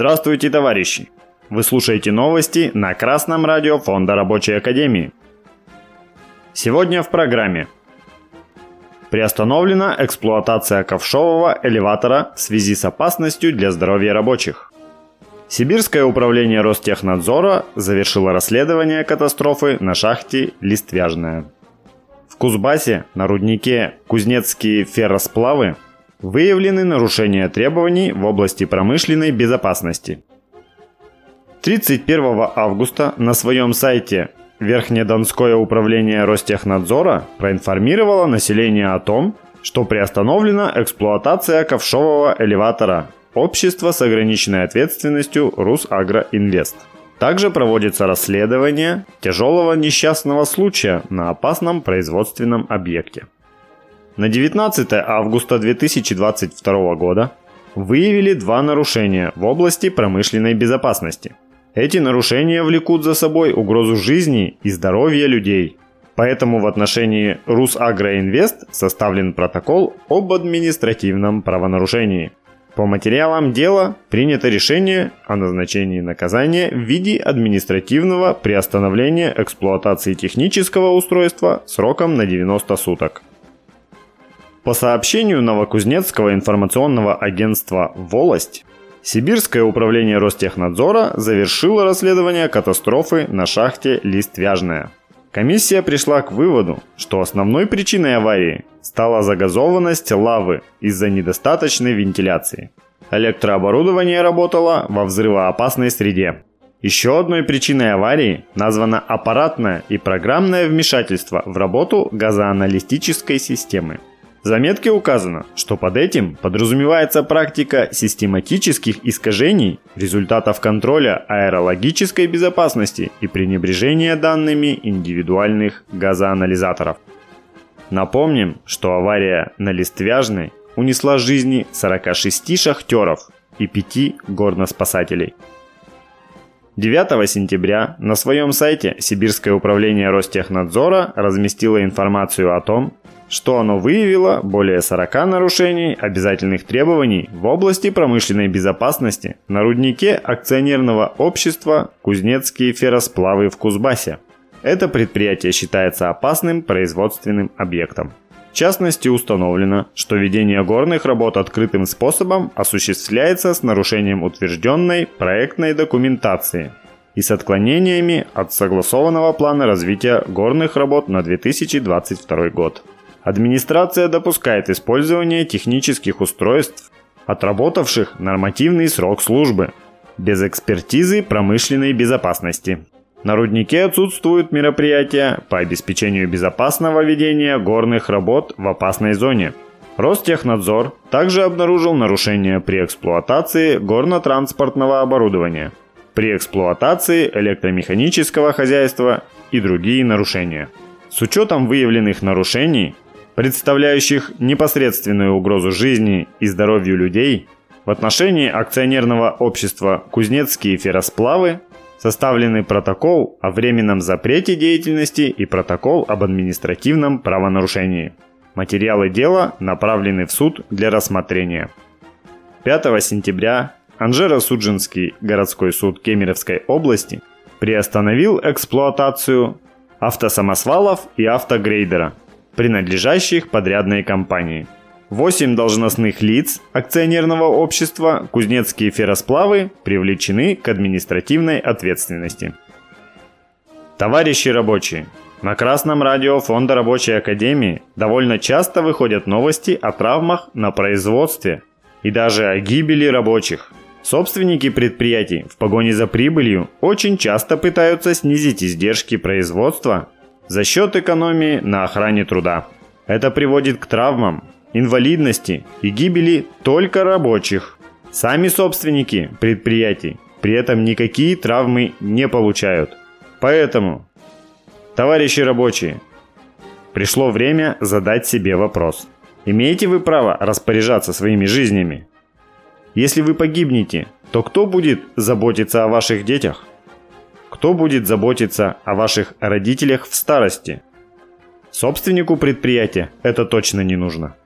Здравствуйте, товарищи! Вы слушаете новости на Красном радио Фонда Рабочей Академии. Сегодня в программе. Приостановлена эксплуатация ковшового элеватора в связи с опасностью для здоровья рабочих. Сибирское управление Ростехнадзора завершило расследование катастрофы на шахте Листвяжная. В Кузбассе на руднике Кузнецкие ферросплавы Выявлены нарушения требований в области промышленной безопасности. 31 августа на своем сайте Верхнедонское управление Ростехнадзора проинформировало население о том, что приостановлена эксплуатация ковшового элеватора Общество с ограниченной ответственностью Русагроинвест. Также проводится расследование тяжелого несчастного случая на опасном производственном объекте на 19 августа 2022 года выявили два нарушения в области промышленной безопасности. Эти нарушения влекут за собой угрозу жизни и здоровья людей. Поэтому в отношении Русагроинвест составлен протокол об административном правонарушении. По материалам дела принято решение о назначении наказания в виде административного приостановления эксплуатации технического устройства сроком на 90 суток. По сообщению Новокузнецкого информационного агентства «Волость», Сибирское управление Ростехнадзора завершило расследование катастрофы на шахте Листвяжная. Комиссия пришла к выводу, что основной причиной аварии стала загазованность лавы из-за недостаточной вентиляции. Электрооборудование работало во взрывоопасной среде. Еще одной причиной аварии названо аппаратное и программное вмешательство в работу газоаналитической системы. В заметке указано, что под этим подразумевается практика систематических искажений результатов контроля аэрологической безопасности и пренебрежения данными индивидуальных газоанализаторов. Напомним, что авария на Листвяжной унесла жизни 46 шахтеров и 5 горноспасателей. 9 сентября на своем сайте Сибирское управление Ростехнадзора разместило информацию о том, что оно выявило более 40 нарушений обязательных требований в области промышленной безопасности на руднике акционерного общества «Кузнецкие ферросплавы» в Кузбассе. Это предприятие считается опасным производственным объектом. В частности, установлено, что ведение горных работ открытым способом осуществляется с нарушением утвержденной проектной документации и с отклонениями от согласованного плана развития горных работ на 2022 год. Администрация допускает использование технических устройств, отработавших нормативный срок службы, без экспертизы промышленной безопасности. На руднике отсутствуют мероприятия по обеспечению безопасного ведения горных работ в опасной зоне. Ростехнадзор также обнаружил нарушения при эксплуатации горно-транспортного оборудования, при эксплуатации электромеханического хозяйства и другие нарушения. С учетом выявленных нарушений представляющих непосредственную угрозу жизни и здоровью людей, в отношении акционерного общества «Кузнецкие ферросплавы» составлены протокол о временном запрете деятельности и протокол об административном правонарушении. Материалы дела направлены в суд для рассмотрения. 5 сентября Анжеро-Суджинский городской суд Кемеровской области приостановил эксплуатацию автосамосвалов и автогрейдера – принадлежащих подрядной компании. Восемь должностных лиц акционерного общества «Кузнецкие ферросплавы» привлечены к административной ответственности. Товарищи рабочие, на Красном радио Фонда Рабочей Академии довольно часто выходят новости о травмах на производстве и даже о гибели рабочих. Собственники предприятий в погоне за прибылью очень часто пытаются снизить издержки производства за счет экономии на охране труда. Это приводит к травмам, инвалидности и гибели только рабочих. Сами собственники предприятий при этом никакие травмы не получают. Поэтому, товарищи рабочие, пришло время задать себе вопрос. Имеете вы право распоряжаться своими жизнями? Если вы погибнете, то кто будет заботиться о ваших детях? Кто будет заботиться о ваших родителях в старости? Собственнику предприятия это точно не нужно.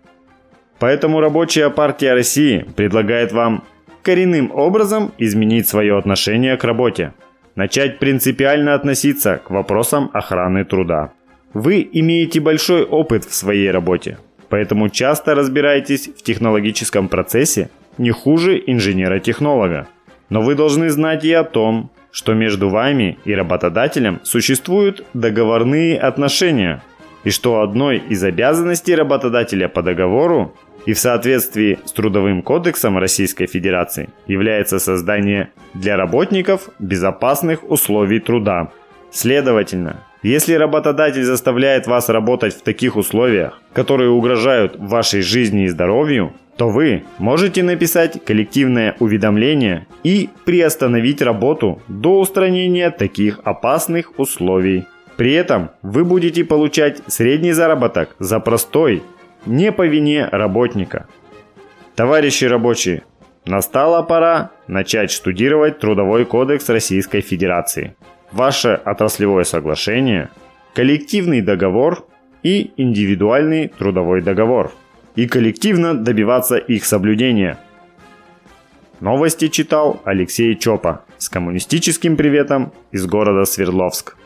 Поэтому Рабочая партия России предлагает вам коренным образом изменить свое отношение к работе, начать принципиально относиться к вопросам охраны труда. Вы имеете большой опыт в своей работе, поэтому часто разбираетесь в технологическом процессе не хуже инженера-технолога. Но вы должны знать и о том, что между вами и работодателем существуют договорные отношения, и что одной из обязанностей работодателя по договору и в соответствии с Трудовым кодексом Российской Федерации является создание для работников безопасных условий труда. Следовательно, если работодатель заставляет вас работать в таких условиях, которые угрожают вашей жизни и здоровью, то вы можете написать коллективное уведомление и приостановить работу до устранения таких опасных условий. При этом вы будете получать средний заработок за простой, не по вине работника. Товарищи рабочие, настала пора начать штудировать Трудовой кодекс Российской Федерации, ваше отраслевое соглашение, коллективный договор и индивидуальный трудовой договор и коллективно добиваться их соблюдения. Новости читал Алексей Чопа с коммунистическим приветом из города Свердловск.